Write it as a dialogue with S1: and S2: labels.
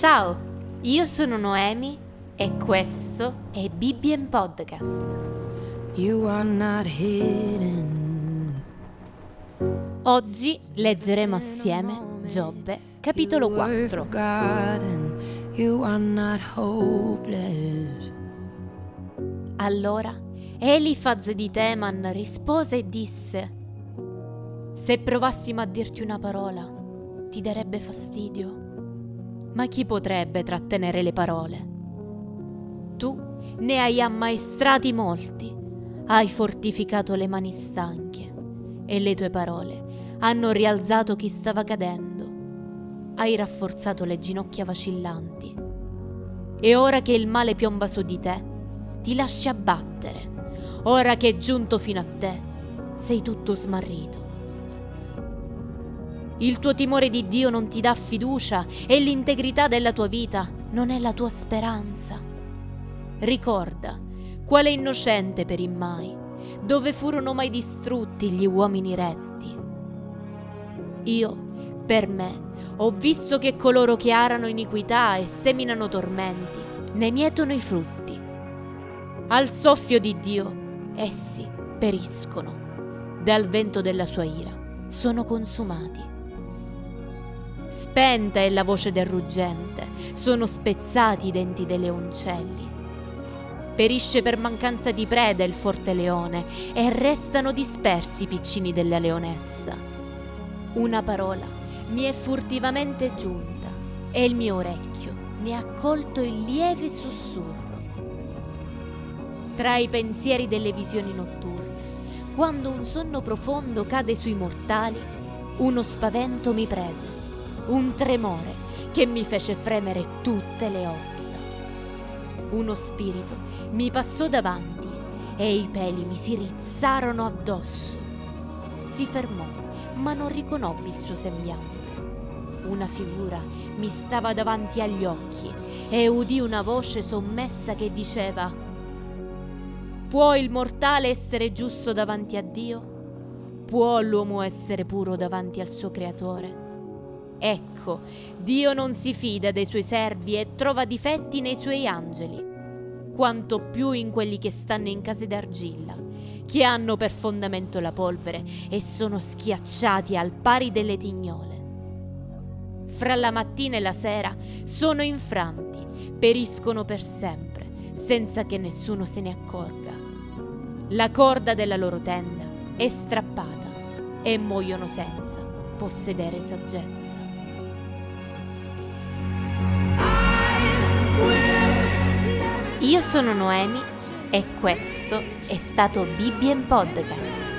S1: Ciao, io sono Noemi e questo è Bibbien Podcast. Oggi leggeremo assieme Giobbe, capitolo
S2: You were
S1: 4.
S2: forgotten. You are not hopeless.
S1: Allora Elifaz di Teman rispose e disse: Se provassimo a dirti una parola, ti darebbe fastidio. Ma chi potrebbe trattenere le parole? Tu ne hai ammaestrati molti, hai fortificato le mani stanche e le tue parole hanno rialzato chi stava cadendo. Hai rafforzato le ginocchia vacillanti. E ora che il male piomba su di te, ti lasci abbattere. Ora che è giunto fino a te, sei tutto smarrito. Il tuo timore di Dio non ti dà fiducia e l'integrità della tua vita non è la tua speranza. Ricorda, quale innocente per mai, dove furono mai distrutti gli uomini retti. Io, per me, ho visto che coloro che arano iniquità e seminano tormenti ne mietono i frutti. Al soffio di Dio essi periscono, dal vento della sua ira sono consumati. Spenta è la voce del ruggente, sono spezzati i denti dei leoncelli. Perisce per mancanza di preda il forte leone e restano dispersi i piccini della leonessa. Una parola mi è furtivamente giunta e il mio orecchio ne ha colto il lieve sussurro. Tra i pensieri delle visioni notturne, quando un sonno profondo cade sui mortali, uno spavento mi prese, un tremore che mi fece fremere tutte le ossa. Uno spirito mi passò davanti e i peli mi si rizzarono addosso. Si fermò, ma non riconobbi il suo sembiante. Una figura mi stava davanti agli occhi e udì una voce sommessa che diceva Può il mortale essere giusto davanti a Dio? Può l'uomo essere puro davanti al suo creatore? Ecco, Dio non si fida dei suoi servi e trova difetti nei suoi angeli, quanto più in quelli che stanno in case d'argilla, che hanno per fondamento la polvere e sono schiacciati al pari delle tignole. Fra la mattina e la sera sono infranti, periscono per sempre, senza che nessuno se ne accorga. La corda della loro tenda è strappata e muoiono senza possedere saggezza. Io sono Noemi e questo è stato Bibbien Podcast.